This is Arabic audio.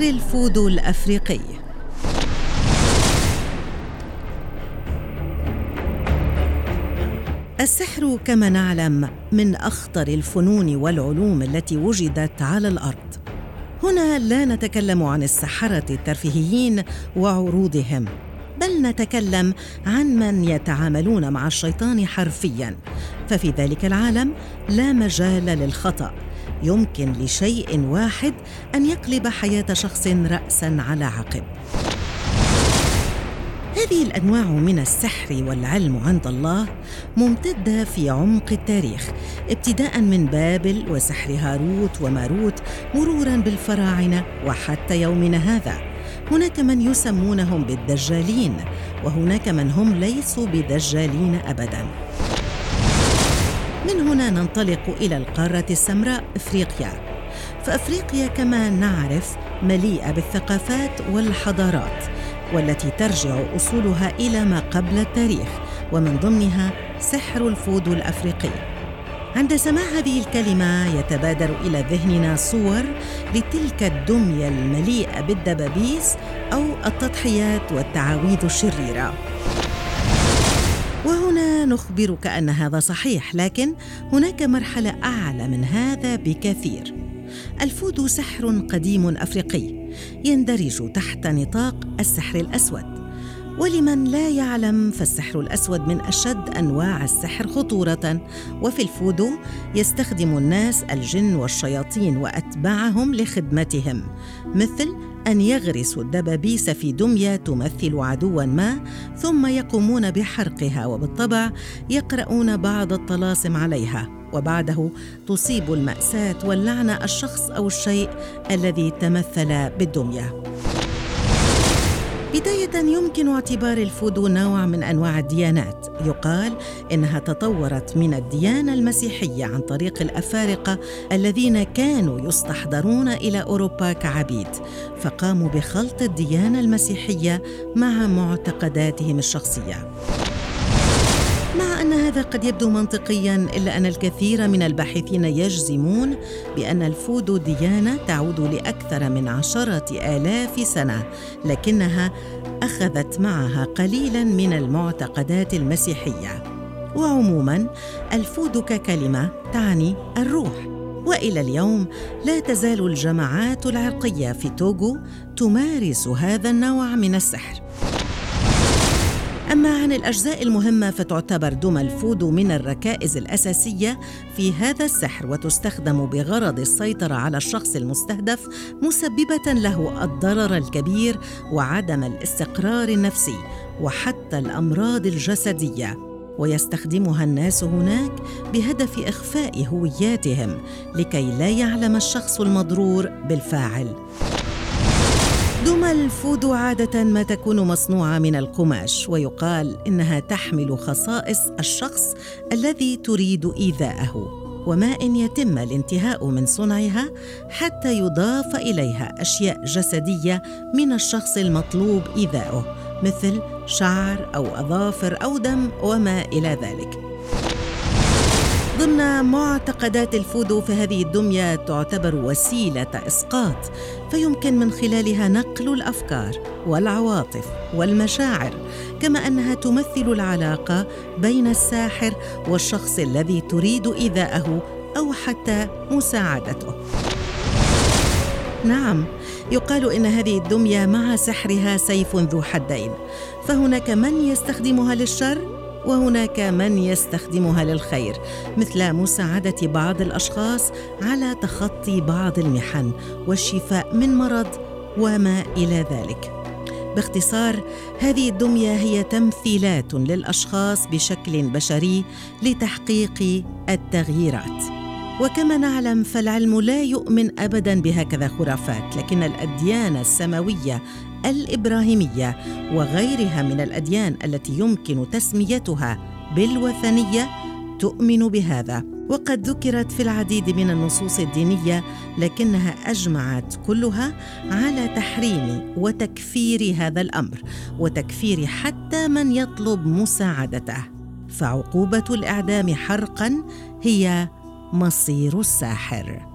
الفودو الأفريقي. السحر كما نعلم من أخطر الفنون والعلوم التي وجدت على الأرض. هنا لا نتكلم عن السحرة الترفيهيين وعروضهم بل نتكلم عن من يتعاملون مع الشيطان حرفيا. ففي ذلك العالم لا مجال للخطأ. يمكن لشيء واحد أن يقلب حياة شخص راسا على عقب. هذه الأنواع من السحر والعلم عند الله ممتدة في عمق التاريخ ابتداء من بابل وسحر هاروت وماروت مرورا بالفراعنة وحتى يومنا هذا. هناك من يسمونهم بالدجالين وهناك من هم ليسوا بدجالين ابدا. من هنا ننطلق إلى القارة السمراء إفريقيا. فإفريقيا كما نعرف مليئة بالثقافات والحضارات والتي ترجع أصولها إلى ما قبل التاريخ ومن ضمنها سحر الفودو الأفريقي. عند سماع هذه الكلمة يتبادر إلى ذهننا صور لتلك الدمية المليئة بالدبابيس أو التضحيات والتعاويذ الشريرة. وهنا نخبرك ان هذا صحيح لكن هناك مرحلة أعلى من هذا بكثير. الفودو سحر قديم أفريقي يندرج تحت نطاق السحر الأسود. ولمن لا يعلم فالسحر الأسود من أشد أنواع السحر خطورة. وفي الفودو يستخدم الناس الجن والشياطين وأتباعهم لخدمتهم مثل أن يغرسوا الدبابيس في دمية تمثل عدوا ما ثم يقومون بحرقها وبالطبع يقرؤون بعض الطلاسم عليها وبعده تصيب المأساة واللعنه الشخص أو الشيء الذي تمثل بالدمية. بداية يمكن اعتبار الفودو نوع من أنواع الديانات. يقال إنها تطورت من الديانة المسيحية عن طريق الأفارقة الذين كانوا يستحضرون إلى أوروبا كعبيد فقاموا بخلط الديانة المسيحية مع معتقداتهم الشخصية. مع أن هذا قد يبدو منطقيا إلا أن الكثير من الباحثين يجزمون بأن الفودو ديانة تعود لأكثر من عشرة آلاف سنة لكنها أخذت معها قليلا من المعتقدات المسيحية. وعموما الفودو ككلمه تعني الروح. وإلى اليوم لا تزال الجماعات العرقية في توغو تمارس هذا النوع من السحر. أما عن الأجزاء المهمة فتعتبر دم الفودو من الركائز الأساسية في هذا السحر وتستخدم بغرض السيطرة على الشخص المستهدف مسببة له الضرر الكبير وعدم الاستقرار النفسي وحتى الأمراض الجسدية. ويستخدمها الناس هناك بهدف إخفاء هوياتهم لكي لا يعلم الشخص المضرور بالفاعل. دم الفود عادة ما تكون مصنوعة من القماش ويقال إنها تحمل خصائص الشخص الذي تريد إيذاءه وما إن يتم الانتهاء من صنعها حتى يضاف إليها أشياء جسدية من الشخص المطلوب إيذاؤه مثل شعر أو أظافر أو دم وما إلى ذلك. ضمن معتقدات الفودو فهذه الدمية تعتبر وسيلة إسقاط فيمكن من خلالها نقل الأفكار والعواطف والمشاعر كما أنها تمثل العلاقة بين الساحر والشخص الذي تريد إيذاءه أو حتى مساعدته. نعم يقال إن هذه الدمية مع سحرها سيف ذو حدين فهناك من يستخدمها للشر؟ وهناك من يستخدمها للخير مثل مساعدة بعض الأشخاص على تخطي بعض المحن والشفاء من مرض وما إلى ذلك. باختصار هذه الدمية هي تمثيلات للأشخاص بشكل بشري لتحقيق التغييرات. وكما نعلم فالعلم لا يؤمن ابدا بهكذا خرافات لكن الأديان السماوية الإبراهيمية وغيرها من الأديان التي يمكن تسميتها بالوثنية تؤمن بهذا. وقد ذكرت في العديد من النصوص الدينية لكنها أجمعت كلها على تحريم وتكفير هذا الأمر وتكفير حتى من يطلب مساعدته. فعقوبة الإعدام حرقا هي مصير الساحر.